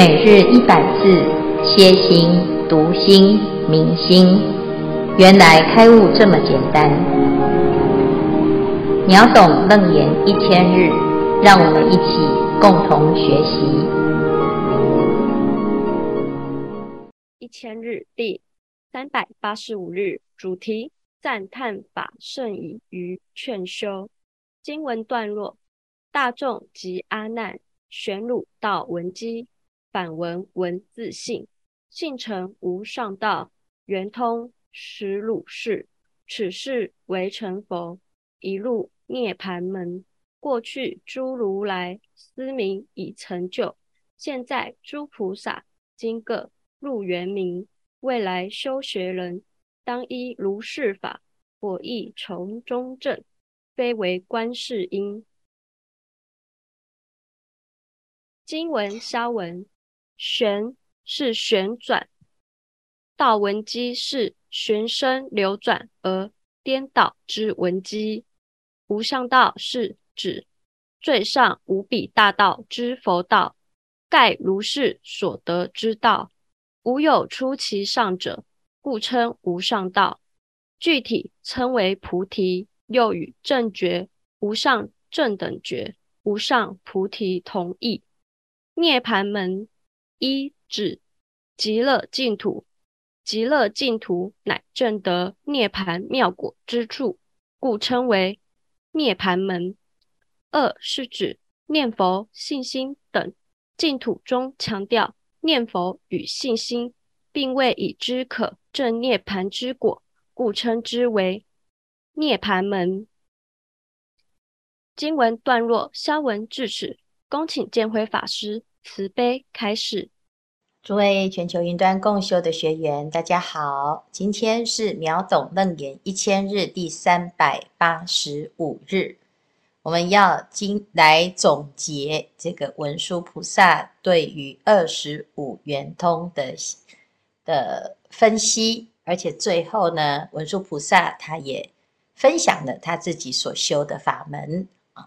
每日一百字，歇心、读心、明心，原来开悟这么简单。秒懂楞严一千日，让我们一起共同学习。一千日第三百八十五日主题：赞叹法甚矣于劝修。经文段落：大众及阿难玄汝道闻机。反闻闻自性，性成无上道，圆通实如是。此世为成佛，一入涅槃门。过去诸如来思名已成就，现在诸菩萨今各入圆明。未来修学人当依如是法，我亦从中证，非为观世音。经文消文。旋是旋转，道闻机是旋生流转而颠倒之闻机。无上道是指最上无比大道之佛道，盖如是所得之道，无有出其上者，故称无上道。具体称为菩提，又与正觉、无上正等觉、无上菩提同义。涅槃门。一指极乐净土，极乐净土乃证得涅槃妙果之处，故称为涅槃门。二是指念佛、信心等净土中强调念佛与信心，并未已知可证涅槃之果，故称之为涅槃门。经文段落消文至此，恭请见辉法师。慈悲开始，诸位全球云端共修的学员，大家好，今天是秒懂楞严一千日第三百八十五日，我们要今来总结这个文殊菩萨对于二十五圆通的的分析，而且最后呢，文殊菩萨他也分享了他自己所修的法门啊，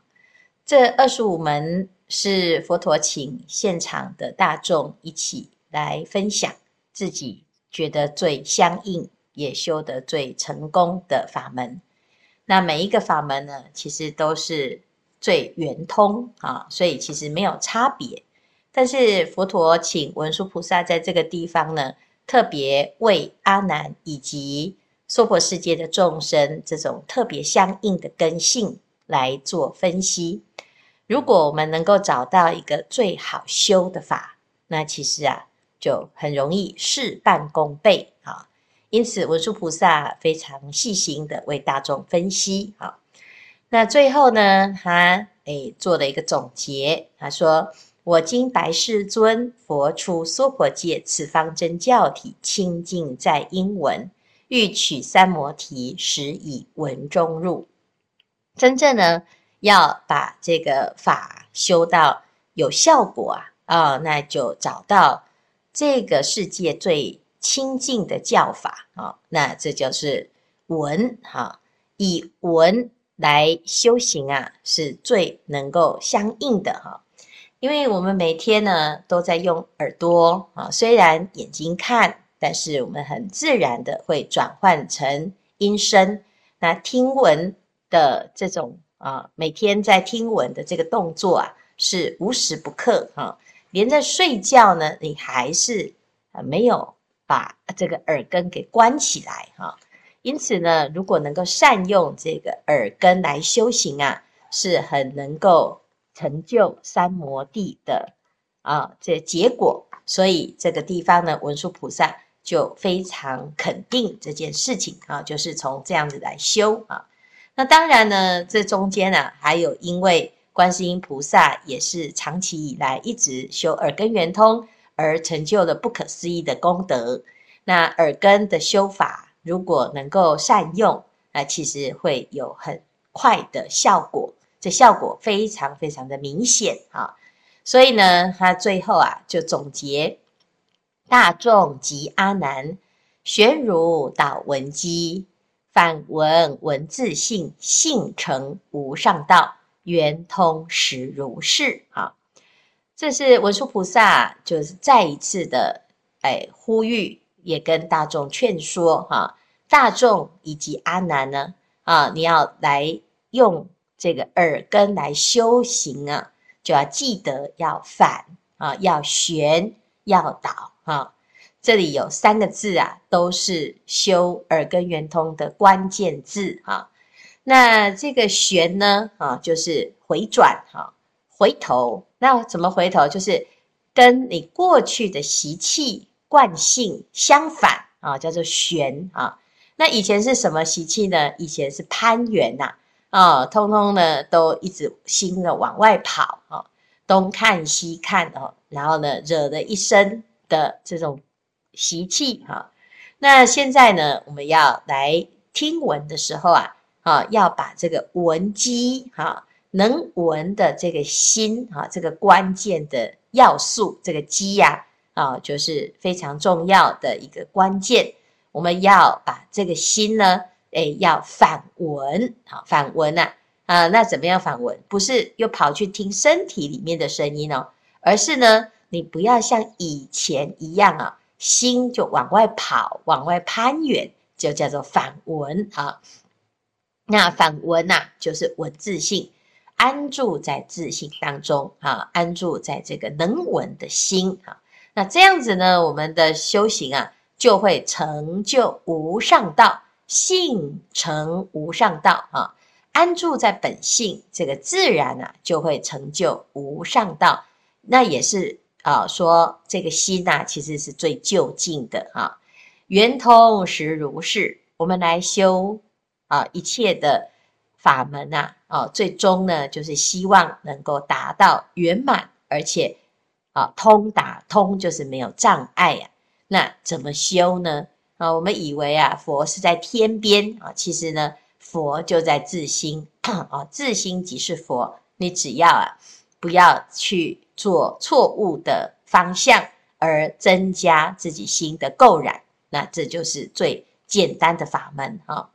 这二十五门。是佛陀请现场的大众一起来分享自己觉得最相应，也修得最成功的法门。那每一个法门呢，其实都是最圆通啊，所以其实没有差别。但是佛陀请文殊菩萨在这个地方呢，特别为阿难以及娑婆世界的众生这种特别相应的根性来做分析。如果我们能够找到一个最好修的法，那其实啊就很容易事半功倍啊。因此文殊菩萨非常细心的为大众分析啊。那最后呢，他诶做了一个总结，他说：“我今白世尊，佛出娑婆界，此方真教体，清净在英文，欲取三摩提，实以闻中入。”真正呢。要把这个法修到有效果啊，啊、那就找到这个世界最清净的教法啊、那这就是闻哈、以闻来修行啊，是最能够相应的哈、因为我们每天呢都在用耳朵啊、虽然眼睛看，但是我们很自然的会转换成音声，那听闻的这种。啊，每天在听闻的这个动作啊，是无时不刻哈，连在睡觉呢，你还是啊没有把这个耳根给关起来哈。因此呢，如果能够善用这个耳根来修行啊，是很能够成就三摩地的啊这结果。所以这个地方呢，文殊菩萨就非常肯定这件事情啊，就是从这样子来修啊。那当然呢，这中间呢、啊，还有因为观世音菩萨也是长期以来一直修耳根圆通，而成就了不可思议的功德。那耳根的修法，如果能够善用，那其实会有很快的效果，这效果非常非常的明显啊。所以呢，他最后啊就总结：大众及阿难，玄如导文机。反闻文字性，性成无上道，圆通实如是。啊，这是文殊菩萨就是再一次的哎呼吁，也跟大众劝说哈，大众以及阿难呢啊，你要来用这个耳根来修行啊，就要记得要反啊，要旋，要倒啊。这里有三个字啊，都是修耳根圆通的关键字哈。那这个旋呢啊，就是回转哈，回头。那怎么回头？就是跟你过去的习气惯性相反啊，叫做旋啊。那以前是什么习气呢？以前是攀缘呐啊，通通呢都一直心的往外跑啊，东看西看哦，然后呢惹了一身的这种。习气哈，那现在呢，我们要来听闻的时候啊，啊，要把这个闻机哈，能闻的这个心哈，这个关键的要素，这个机呀，啊，就是非常重要的一个关键。我们要把这个心呢，诶，要反闻，好，反闻呐，啊，那怎么样反闻？不是又跑去听身体里面的声音哦，而是呢，你不要像以前一样啊。心就往外跑，往外攀缘，就叫做反闻啊。那反闻呐，就是闻自性，安住在自性当中啊，安住在这个能闻的心啊。那这样子呢，我们的修行啊，就会成就无上道，性成无上道啊。安住在本性，这个自然啊，就会成就无上道。那也是。啊，说这个心呐、其实是最究竟的啊。圆通实如是，我们来修啊，一切的法门呐，啊，最终呢，就是希望能够达到圆满，而且啊，通达通就是没有障碍呀、啊。那怎么修呢？啊，我们以为啊，佛是在天边啊，其实呢，佛就在自心啊，自心即是佛。你只要啊，不要去。做错误的方向而增加自己心的垢染，那这就是最简单的法门啊！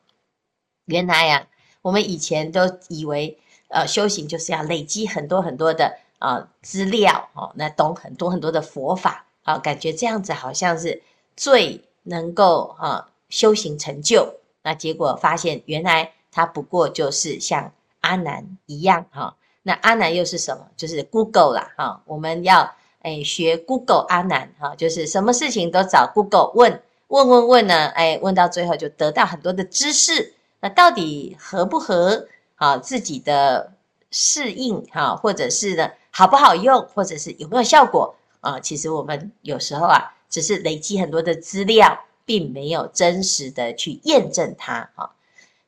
原来呀、我们以前都以为，呃，修行就是要累积很多很多的啊资料哦，那懂很多很多的佛法啊，感觉这样子好像是最能够啊修行成就。那结果发现，原来他不过就是像阿难一样哈。那阿难又是什么？就是 Google 啦，哈，我们要诶学 Google 阿难哈，就是什么事情都找 Google 问问问问呢，诶问到最后就得到很多的知识。那到底合不合啊自己的适应哈，或者是呢好不好用，或者是有没有效果啊？其实我们有时候啊，只是累积很多的资料，并没有真实的去验证它啊。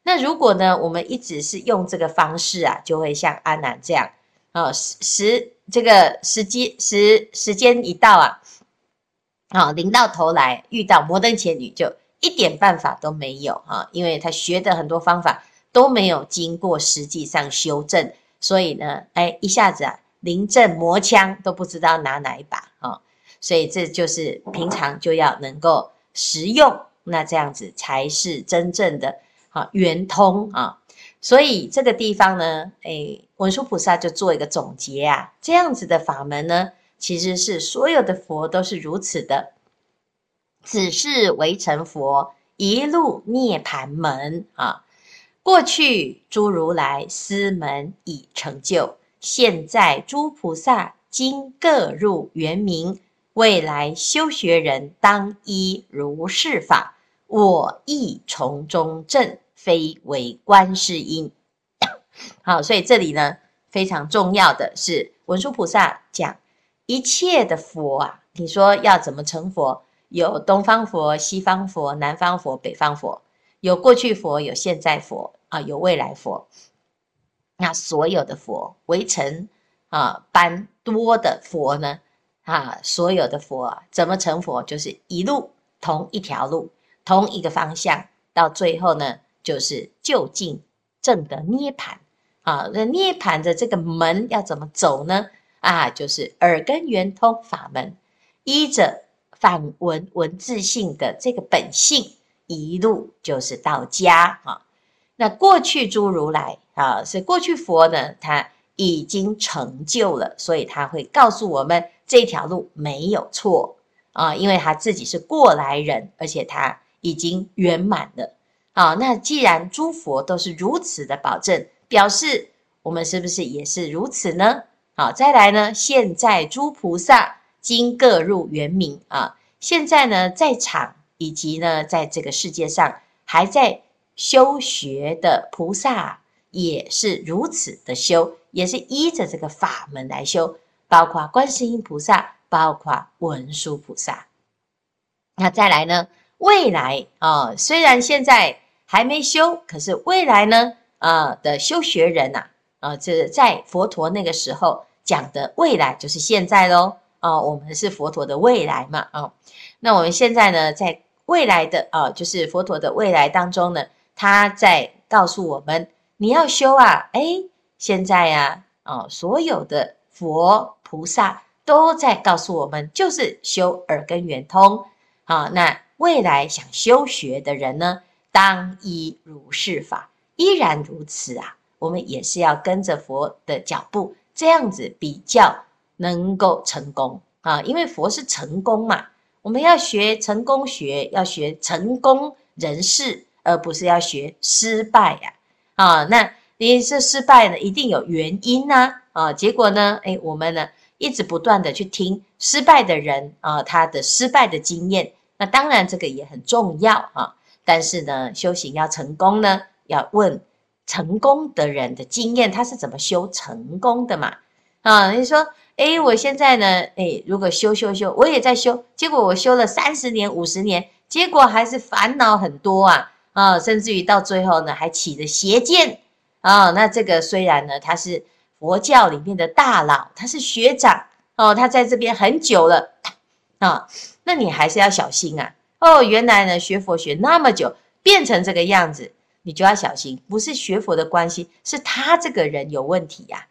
那如果呢，我们一直是用这个方式啊，就会像阿南这样啊，时时这个时机时时间一到啊，啊，临到头来遇到摩登前女，就一点办法都没有啊，因为他学的很多方法都没有经过实际上修正，所以呢，哎，一下子啊，临阵磨枪都不知道拿哪一把啊，所以这就是平常就要能够实用，那这样子才是真正的。啊，圆通啊，所以这个地方呢，诶，文殊菩萨就做一个总结啊，这样子的法门呢，其实是所有的佛都是如此的，此世为成佛一路涅槃门啊，过去诸如来斯门已成就，现在诸菩萨今各入圆明，未来修学人当依如是法。我亦从中证，非为观世音。好，所以这里呢，非常重要的是文殊菩萨讲一切的佛啊，你说要怎么成佛？有东方佛、西方佛、南方佛、北方佛，有过去佛，有现在佛啊，有未来佛。那所有的佛，为成啊般多的佛呢？啊，所有的佛，怎么成佛？就是一路同一条路。同一个方向，到最后呢，就是就近证得涅槃啊。那涅槃的这个门要怎么走呢？啊，就是耳根圆通法门，依着反文文字性的这个本性，一路就是到家啊。那过去诸如来啊，是过去佛呢，他已经成就了，所以他会告诉我们这条路没有错啊，因为他自己是过来人，而且他已经圆满了啊。那既然诸佛都是如此的保证，表示我们是不是也是如此呢？好，再来呢，现在诸菩萨今各入圆明啊，现在呢在场以及呢在这个世界上还在修学的菩萨。也是如此的修，也是依着这个法门来修，包括观世音菩萨，包括文殊菩萨。那再来呢？未来啊、虽然现在还没修，可是未来呢？啊、的修学人呐，啊、这在佛陀那个时候讲的未来，就是现在喽。啊、我们是佛陀的未来嘛？啊、那我们现在呢，在未来的啊、就是佛陀的未来当中呢，他在告诉我们。你要修啊，哎，现在呀、啊，哦，所有的佛菩萨都在告诉我们，就是修耳根圆通。啊、那未来想修学的人呢，当依如是法，依然如此啊。我们也是要跟着佛的脚步，这样子比较能够成功啊。因为佛是成功嘛，我们要学成功学，要学成功人士，而不是要学失败呀、啊。啊，那你这失败呢，一定有原因呐、啊。啊，结果呢，哎，我们呢一直不断的去听失败的人啊，他的失败的经验。那当然这个也很重要啊。但是呢，修行要成功呢，要问成功的人的经验，他是怎么修成功的嘛？啊，你说，哎，我现在呢，哎，如果修修修，我也在修，结果我修了三十年、五十年，结果还是烦恼很多啊。啊，甚至于到最后呢，还起了邪见啊。那这个虽然呢，他是佛教里面的大佬，他是学长哦，他在这边很久了啊。那你还是要小心啊。哦，原来呢，学佛学那么久，变成这个样子，你就要小心，不是学佛的关系，是他这个人有问题呀。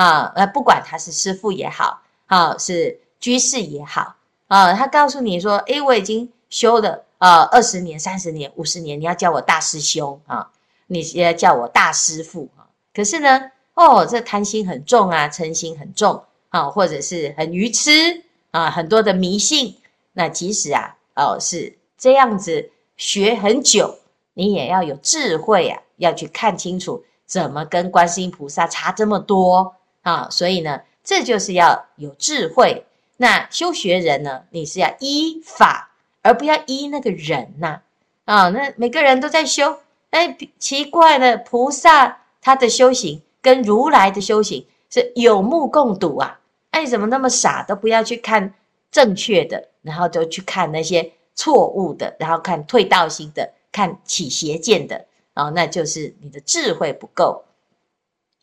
啊，呃不管他是师父也好，啊，是居士也好，啊，他告诉你说，诶，我已经修了。啊，二十年、三十年、五十年，你要叫我大师兄啊，你要叫我大师父啊。可是呢，哦，这贪心很重啊，嗔心很重啊，或者是很愚痴啊，很多的迷信。那即使啊，哦，是这样子学很久，你也要有智慧啊，要去看清楚怎么跟观世音菩萨差这么多啊。所以呢，这就是要有智慧。那修学人呢，你是要依法。而不要依那个人呐，啊，那每个人都在修，哎，奇怪了，菩萨他的修行跟如来的修行是有目共睹啊，哎，怎么那么傻，都不要去看正确的，然后就去看那些错误的，然后看退道心的，看起邪见的，啊，那就是你的智慧不够。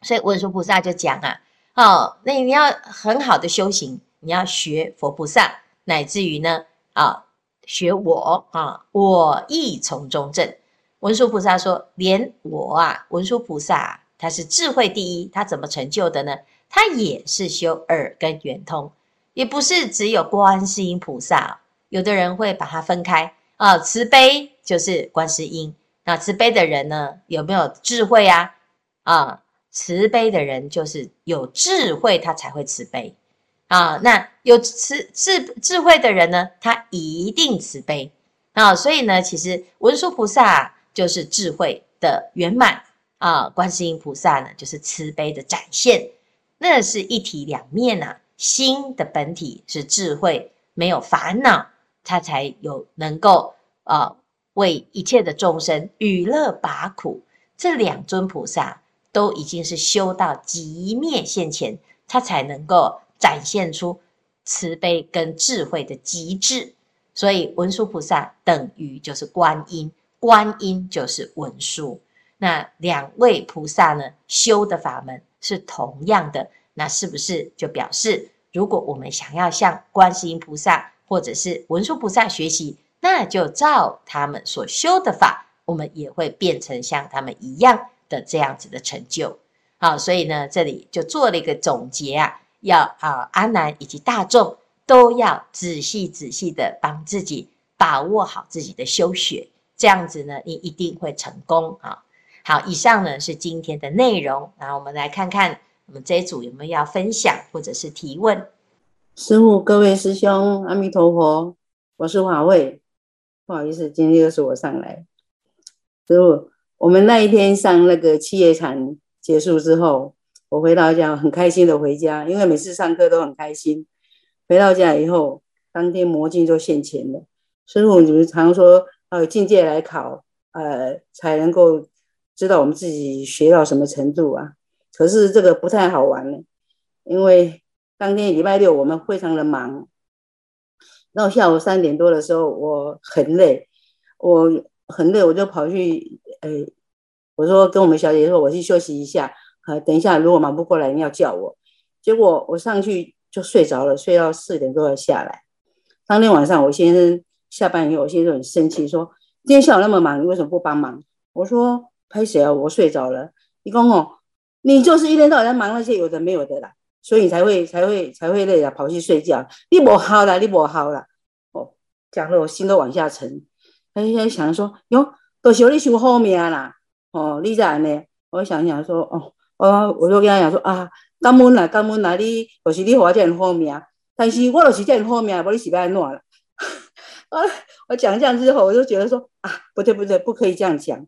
所以文殊菩萨就讲啊，哦，那你要很好的修行，你要学佛菩萨，乃至于呢，啊。学我啊，我亦从中证。文殊菩萨说：“连我啊，文殊菩萨啊，他是智慧第一，他怎么成就的呢？他也是修耳根圆通，也不是只有观世音菩萨。有的人会把它分开啊，慈悲就是观世音。那慈悲的人呢，有没有智慧啊？啊，慈悲的人就是有智慧，他才会慈悲。”啊，那有慈智智慧的人呢，他一定慈悲啊。所以呢，其实文殊菩萨就是智慧的圆满啊，观世音菩萨呢就是慈悲的展现，那是一体两面呐、啊。心的本体是智慧，没有烦恼，他才有能够啊为一切的众生与乐拔苦。这两尊菩萨都已经是修到极灭现前，他才能够。展现出慈悲跟智慧的极致，所以文殊菩萨等于就是观音，观音就是文殊。那两位菩萨呢，修的法门是同样的，那是不是就表示，如果我们想要向观世音菩萨或者是文殊菩萨学习，那就照他们所修的法，我们也会变成像他们一样的这样子的成就。好，所以呢，这里就做了一个总结啊。要啊，阿难以及大众都要仔细仔细的帮自己把握好自己的修学，这样子呢，你一定会成功啊。好，以上呢是今天的内容，然后我们来看看我们这一组有没有要分享或者是提问？师父，各位师兄，阿弥陀佛，我是华慧，不好意思，今天又是我上来。师父，我们那一天上那个七叶禅结束之后，我回到家很开心的回家，因为每次上课都很开心。回到家以后，当天魔境就现前了。师傅，你们常说要有境界来考，呃，才能够知道我们自己学到什么程度啊。可是这个不太好玩了，因为当天礼拜六我们非常的忙，到下午三点多的时候，我很累，我很累，我就跑去，呃，我说跟我们小姐姐说，我去休息一下，呃，等一下如果忙不过来，你要叫我。结果我上去就睡着了，睡到四点多要下来。当天晚上我先生。下班以后，我先生很生气，说：“今天下午那么忙，你为什么不帮忙？”我说：“拍谁啊？我睡着了。”你讲哦，你就是一天到晚在忙那些有的没有的啦，所以你才会才会才会累啊，跑去睡觉。你不好啦，你不好啦。哦，讲的我心都往下沉。他现在想说：“哟，都是你修好命啦。”哦，你在呢？我想想说：“哦，哦，我就跟他讲说啊，感恩啦，感恩啦，你就是你活这样好命，但是我就是这样好命，无你是要安怎啦？” 啊！我讲这样之后，我就觉得说啊，不对不对，不可以这样讲。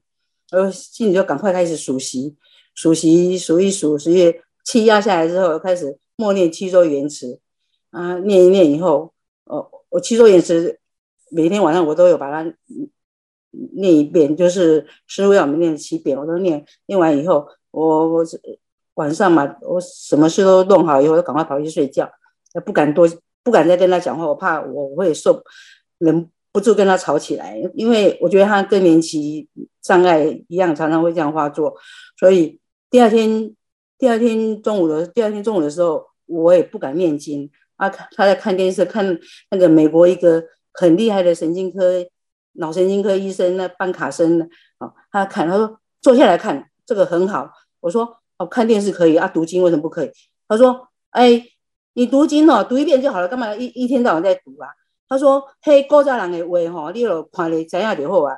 我心里就赶快开始数息，数息数一数，数一气压下来之后，开始默念七周圆词啊，念一念以后，哦，我七周圆词每天晚上我都有把它念一遍，就是师傅要我们念七遍，我都念。念完以后，我我晚上嘛，我什么事都弄好以后，赶快跑去睡觉，不敢多，不敢再跟他讲话，我怕我会受。忍不住跟他吵起来，因为我觉得他更年期障碍一样，常常会这样发作。所以第二天，第二天中午的第二天中午的时候，我也不敢念经。啊，他在看电视，看那个美国一个很厉害的神经科脑神经科医生，那班卡森呢，啊，他看，他说坐下来看这个很好。我说哦，看电视可以啊，读经为什么不可以？他说，哎，你读经哦，读一遍就好了，干嘛一一天到晚在读啊？他说：“嘿，古早人的话吼，你有看咧，知影就好啊。”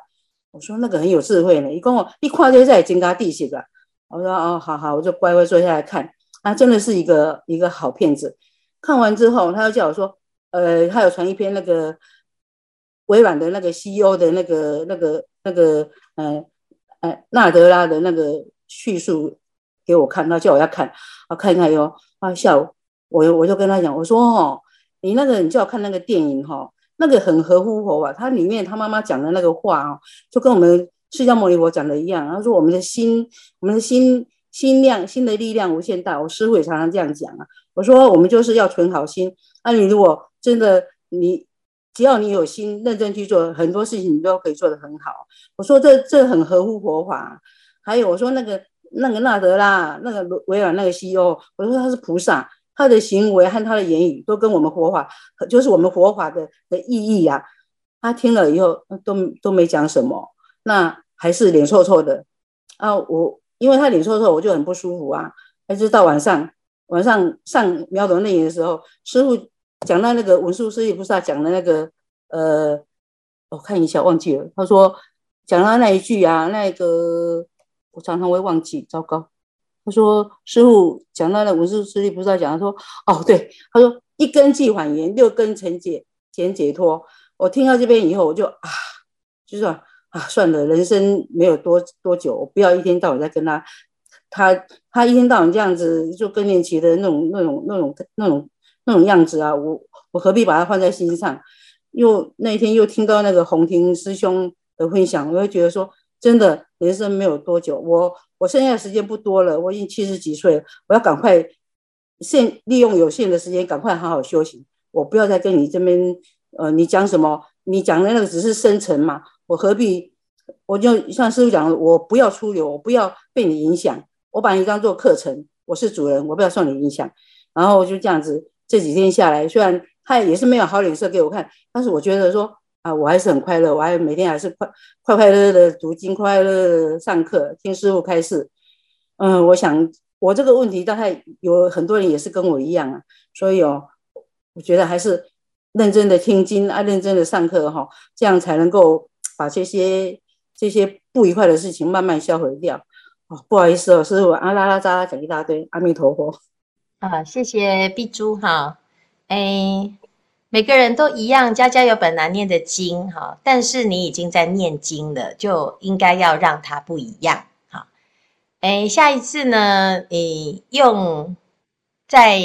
我说：“那个很有智慧呢。”伊讲哦，你看这在增加地识啊。我说：“哦，好好，我就乖乖坐下来看。”啊，真的是一个一个好片子。看完之后，他又叫我说：“呃，他有传一篇那个微软的那个 CEO 的那个那个那个呃呃纳德拉的那个叙述给我看。”他叫我要看，啊，看一看哟。啊，下午我我就跟他讲，我说：“哦。”你那个，你叫我看那个电影哈，那个很合乎佛法，它里面他妈妈讲的那个话啊，就跟我们释迦牟尼佛讲的一样。他说我们的心，我们的心心量，心的力量无限大。我师父也常常这样讲啊。我说我们就是要存好心。那你如果真的你，只要你有心，认真去做，很多事情你都可以做得很好。我说这这很合乎佛法。还有我说那个那个纳德拉，那个维尔那个 CEO，我说他是菩萨。他的行为和他的言语都跟我们佛法，就是我们佛法的的意义呀、他听了以后都都没讲什么，那还是脸臭臭的啊！我因为他脸臭臭，我就很不舒服啊。还是到晚上，晚上上苗头内言的时候，师傅讲到那个文殊师利菩萨讲的那个呃，我看一下忘记了。他说讲到那一句啊，那个我常常会忘记，糟糕。他说：“师傅讲到了文殊师利菩萨讲，他说哦，对，他说一根即反言，六根成解前解脱。我听到这边以后，我就啊，就说啊，算了，人生没有多多久，我不要一天到晚在跟他，他他一天到晚这样子，就更年期的那种那种那种那种那种样子啊，我我何必把它放在心上？又那一天又听到那个洪庭师兄的分享，我会觉得说，真的人生没有多久，我。”我剩下的时间不多了，我已经七十几岁了，我要赶快现利用有限的时间，赶快好好修行。我不要再跟你这边，呃，你讲什么？你讲的那个只是生成嘛，我何必？我就像师父讲的，我不要出流，我不要被你影响，我把你当做课程，我是主人，我不要受你影响。然后就这样子，这几天下来，虽然他也是没有好脸色给我看，但是我觉得说。啊，我还是很快乐，我还每天还是快快快乐乐的读经，快乐乐上课，听师傅开示。嗯，我想我这个问题大概有很多人也是跟我一样啊，所以哦，我觉得还是认真的听经啊，认真的上课哈，这样才能够把这些这些不愉快的事情慢慢销毁掉。哦，不好意思哦，师父啊，拉拉杂杂讲一大堆，阿弥陀佛。啊，谢谢碧珠哈。哎，每个人都一样，家家有本难念的经哈。但是你已经在念经了，就应该要让它不一样哈。哎，下一次呢，你用在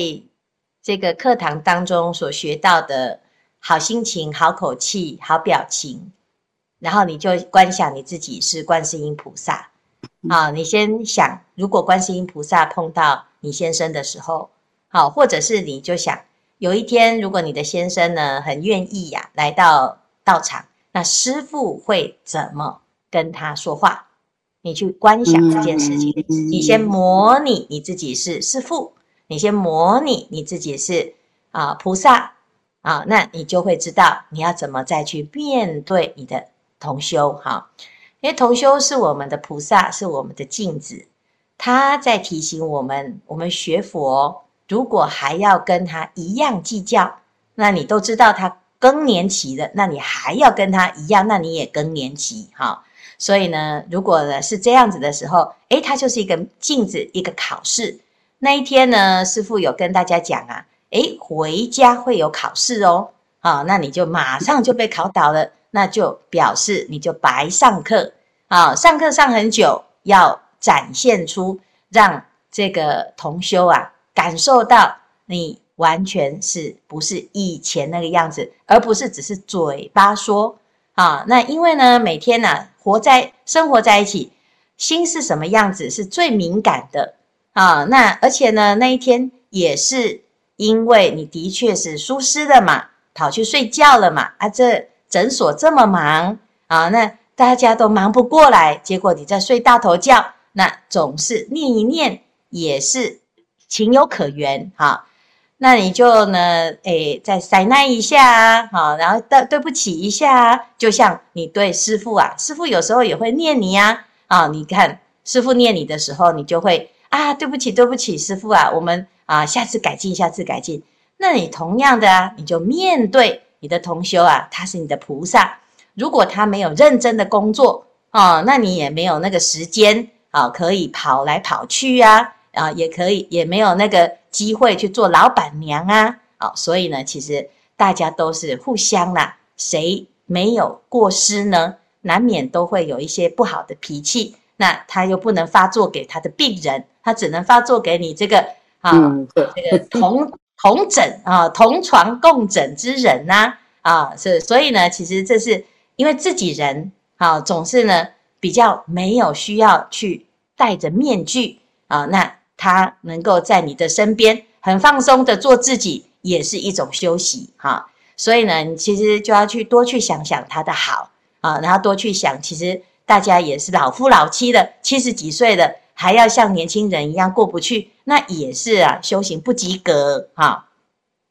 这个课堂当中所学到的好心情、好口气、好表情，然后你就观想你自己是观世音菩萨。啊，你先想，如果观世音菩萨碰到你先生的时候，好，或者是你就想，有一天如果你的先生呢很愿意呀、啊、来到道场，那师父会怎么跟他说话？你去观想这件事情，你先模拟你自己是师父，你先模拟你自己是啊菩萨啊，那你就会知道你要怎么再去面对你的同修哈。因为同修是我们的菩萨，是我们的镜子，他在提醒我们：我们学佛，如果还要跟他一样计较，那你都知道他更年期了，那你还要跟他一样，那你也更年期哈。所以呢，如果呢是这样子的时候，诶，它就是一个镜子，一个考试。那一天呢，师父有跟大家讲啊，诶，回家会有考试哦，啊，那你就马上就被考倒了，那就表示你就白上课。啊，上课上很久，要展现出让这个同修啊感受到你完全是不是以前那个样子，而不是只是嘴巴说啊。那因为呢，每天呢、活在生活在一起，心是什么样子是最敏感的啊。那而且呢，那一天也是因为你的确是疏失的嘛，跑去睡觉了嘛啊。这诊所这么忙啊，那。大家都忙不过来，结果你在睡大头觉，那总是念一念也是情有可原哈。那你就呢，诶，再塞耐一下啊，好，然后对对不起一下啊，就像你对师父啊，师父有时候也会念你呀，啊，你看师父念你的时候，你就会啊，对不起对不起，师父啊，我们啊下次改进，下次改进。那你同样的啊，你就面对你的同修啊，他是你的菩萨。如果他没有认真的工作啊，那你也没有那个时间啊，可以跑来跑去啊，啊，也可以也没有那个机会去做老板娘啊，啊，所以呢，其实大家都是互相啦，谁没有过失呢？难免都会有一些不好的脾气，那他又不能发作给他的病人，他只能发作给你这个啊，这个同 同枕啊，同床共枕之人呐，啊，是，所以呢，其实这是。因为自己人啊，总是呢比较没有需要去戴着面具啊，那他能够在你的身边很放松的做自己，也是一种休息哈。所以呢，其实就要去多去想想他的好啊，然后多去想，其实大家也是老夫老妻的，七十几岁的还要像年轻人一样过不去，那也是啊，修行不及格哈。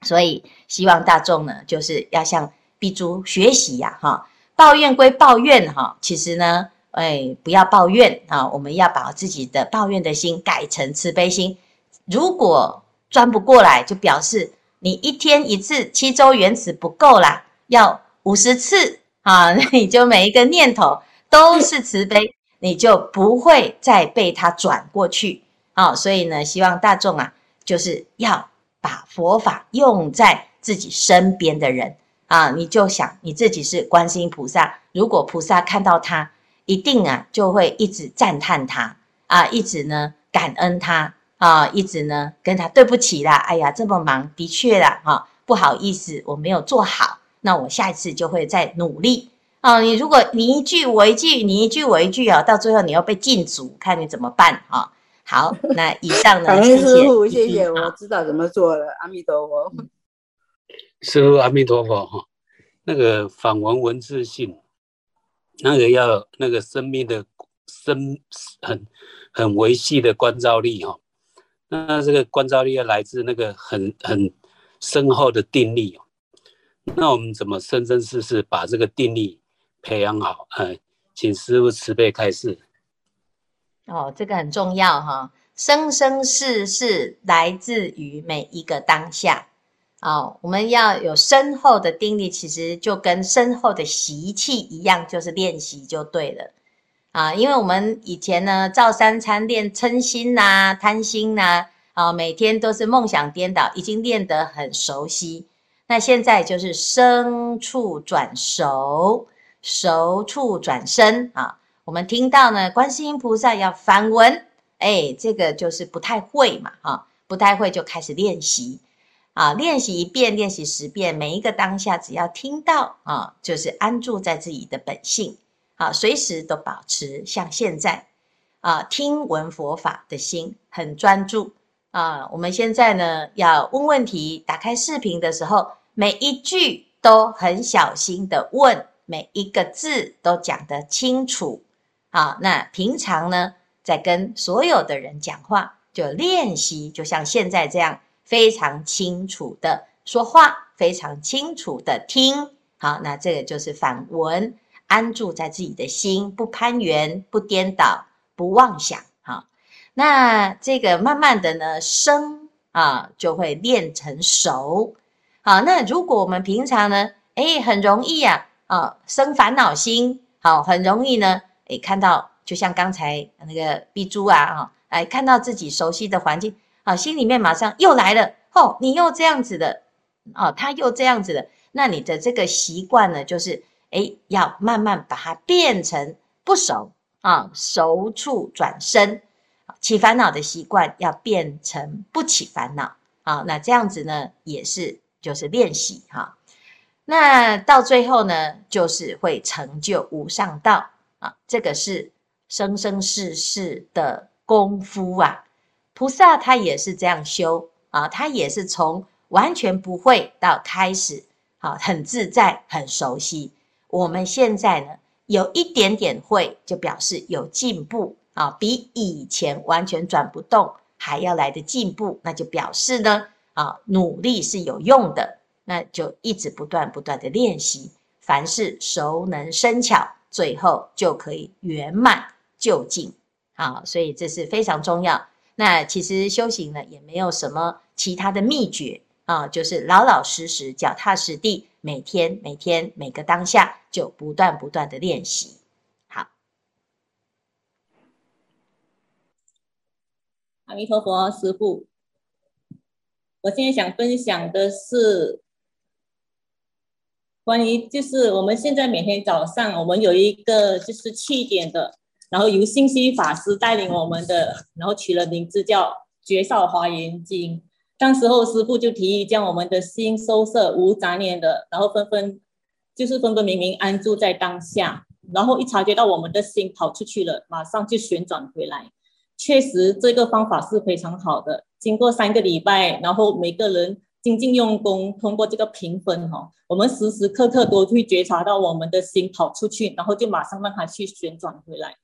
所以希望大众呢，就是要向碧珠学习呀哈。抱怨归抱怨哈，其实呢，哎，不要抱怨啊，我们要把自己的抱怨的心改成慈悲心。如果转不过来，就表示你一天一次七周圆子不够啦，要五十次啊，那 你就每一个念头都是慈悲，你就不会再被它转过去啊。所以呢，希望大众啊，就是要把佛法用在自己身边的人。啊，你就想你自己是观世音菩萨，如果菩萨看到他，一定啊就会一直赞叹他啊，一直呢感恩他啊，一直呢跟他对不起啦，哎呀这么忙，的确啦，哈、啊，不好意思，我没有做好，那我下一次就会再努力啊。你如果你一句我一句，你一句我一句啊，到最后你要被禁足，看你怎么办啊？好，那以上呢，谢谢师父，谢谢，我知道怎么做了，阿弥陀佛。师父阿弥陀佛哈，那个反文文字性，那个要那个生命的生很很维系的观照力哈，那这个观照力要来自那个很很深厚的定力哦，那我们怎么生生世世把这个定力培养好？哎，请师父慈悲开示。哦，这个很重要哈，生生世世来自于每一个当下。哦，我们要有深厚的定力，其实就跟深厚的习气一样，就是练习就对了。啊，因为我们以前呢，照三餐练嗔心呐、啊、贪心呐、啊，每天都是梦想颠倒，已经练得很熟悉。那现在就是生处转熟，熟处转生啊。我们听到呢，观世音菩萨要反闻，哎，这个就是不太会嘛，哈，不太会就开始练习啊，练习一遍，练习十遍，每一个当下只要听到啊，就是安住在自己的本性。啊，随时都保持像现在啊，听闻佛法的心很专注啊。我们现在呢，要问问题，打开视频的时候，每一句都很小心的问，每一个字都讲得清楚。啊，那平常呢，在跟所有的人讲话，就练习，就像现在这样，非常清楚的说话，非常清楚的听。好，那这个就是反闻。安住在自己的心，不攀缘，不颠倒，不妄想。哈，那这个慢慢的呢，生啊就会练成熟。好，那如果我们平常呢，哎，很容易呀，啊，生烦恼心，好，很容易呢，哎，看到就像刚才那个碧珠啊，哈，哎，看到自己熟悉的环境，啊，心里面马上又来了，哦，你又这样子的，哦，他又这样子的，那你的这个习惯呢，就是。哎，要慢慢把它变成不熟啊，熟处转生，起烦恼的习惯要变成不起烦恼啊。那这样子呢，也是就是练习哈。那到最后呢，就是会成就无上道啊。这个是生生世世的功夫啊。菩萨他也是这样修啊，他也是从完全不会到开始，好，很自在，很熟悉。我们现在呢，有一点点会，就表示有进步啊，比以前完全转不动还要来的进步，那就表示呢，啊，努力是有用的，那就一直不断不断的练习，凡事熟能生巧，最后就可以圆满究竟啊，所以这是非常重要。那其实修行呢，也没有什么其他的秘诀啊，就是老老实实、脚踏实地。每天每天每个当下就不断不断的练习。好，阿弥陀佛，师父，我现在想分享的是关于，就是我们现在每天早上我们有一个就是七点的，然后由信息法师带领我们的，然后取了名字叫《绝少华严经》。当时候师父就提议将我们的心收摄无杂念的，然后纷纷就是分分明明安住在当下，然后一察觉到我们的心跑出去了，马上就旋转回来。确实这个方法是非常好的。经过三个礼拜，然后每个人精进用功，通过这个评分哈，我们时时刻刻都会觉察到我们的心跑出去，然后就马上让它去旋转回来。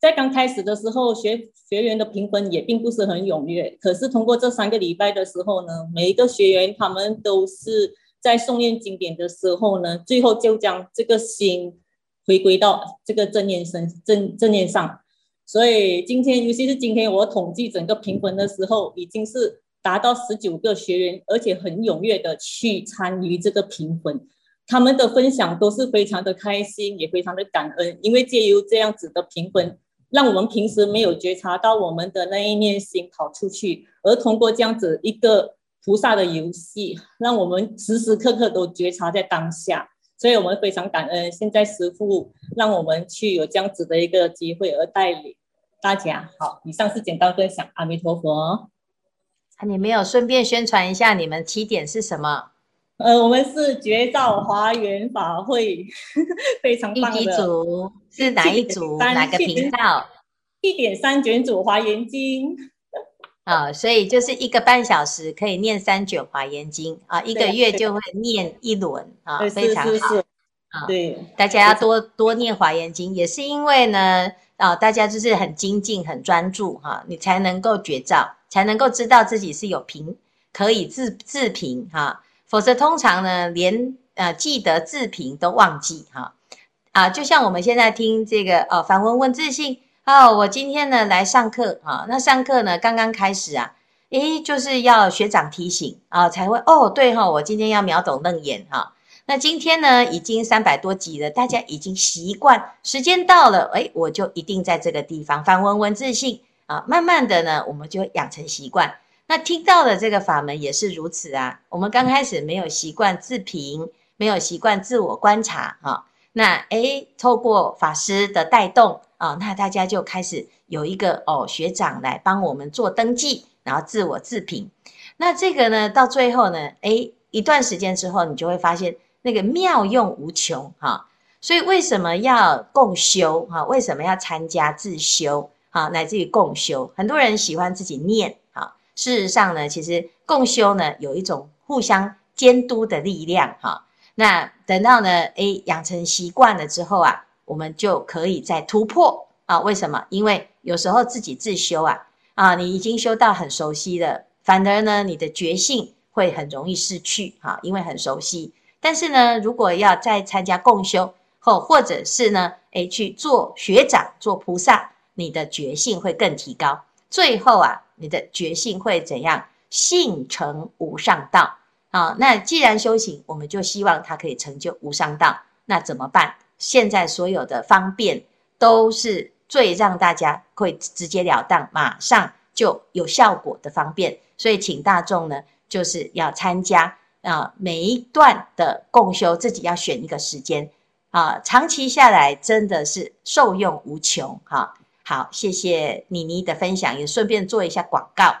在刚开始的时候，学学员的评分也并不是很踊跃。可是通过这三个礼拜的时候呢，每一个学员他们都是在诵念经典的时候呢，最后就将这个心回归到这个正念身正正念上。所以今天，尤其是今天我统计整个评分的时候，已经是达到十九个学员，而且很踊跃的去参与这个评分。他们的分享都是非常的开心，也非常的感恩，因为借由这样子的评分。让我们平时没有觉察到我们的那一念心跑出去，而通过这样子一个菩萨的游戏，让我们时时刻刻都觉察在当下。所以我们非常感恩，现在师父让我们去有这样子的一个机会而带领大家。好，以上是简单分享。阿弥陀佛。你没有顺便宣传一下你们起点是什么？呃，我们是绝照华严法会，非常棒的。第几组是哪一组？哪个频道？一点三卷组华严经。啊、哦，所以就是一个半小时可以念三卷华严经啊，一个月就会念一轮啊，非常好。啊，对，大家要多多念华严经，也是因为呢，啊，大家就是很精进、很专注哈、啊，你才能够觉照，才能够知道自己是有平，可以自自平哈。啊否则，通常呢，连呃记得自评都忘记哈啊，就像我们现在听这个哦，梵文问自信哦，我今天呢来上课啊，那上课呢刚刚开始啊，诶，就是要学长提醒啊，才会哦，对哈，我今天要秒懂楞严哈，那今天呢，已经三百多集了，大家已经习惯，时间到了，哎，我就一定在这个地方。梵文文自信啊，慢慢的呢，我们就养成习惯。那听到的这个法门也是如此啊。我们刚开始没有习惯自评，没有习惯自我观察啊。那哎，透过法师的带动啊，那大家就开始有一个哦学长来帮我们做登记，然后自我自评。那这个呢，到最后呢，哎，一段时间之后，你就会发现。那个妙用无穷哈，所以为什么要共修哈？为什么要参加自修啊？乃至于共修，很多人喜欢自己念。事实上呢，其实共修呢有一种互相监督的力量哈。那等到呢，诶养成习惯了之后啊，我们就可以再突破啊。为什么？因为有时候自己自修啊啊，你已经修到很熟悉了，反而呢，你的觉性会很容易失去哈，因为很熟悉。但是呢，如果要再参加共修，或或者是呢，诶，去做学长、做菩萨，你的觉性会更提高。最后啊，你的觉性会怎样？性成无上道啊！那既然修行，我们就希望它可以成就无上道。那怎么办？现在所有的方便都是最让大家会直截了当、马上就有效果的方便。所以，请大众呢，就是要参加。啊，每一段的共修，自己要选一个时间啊，长期下来真的是受用无穷哈。好，谢谢妮妮的分享，也顺便做一下广告。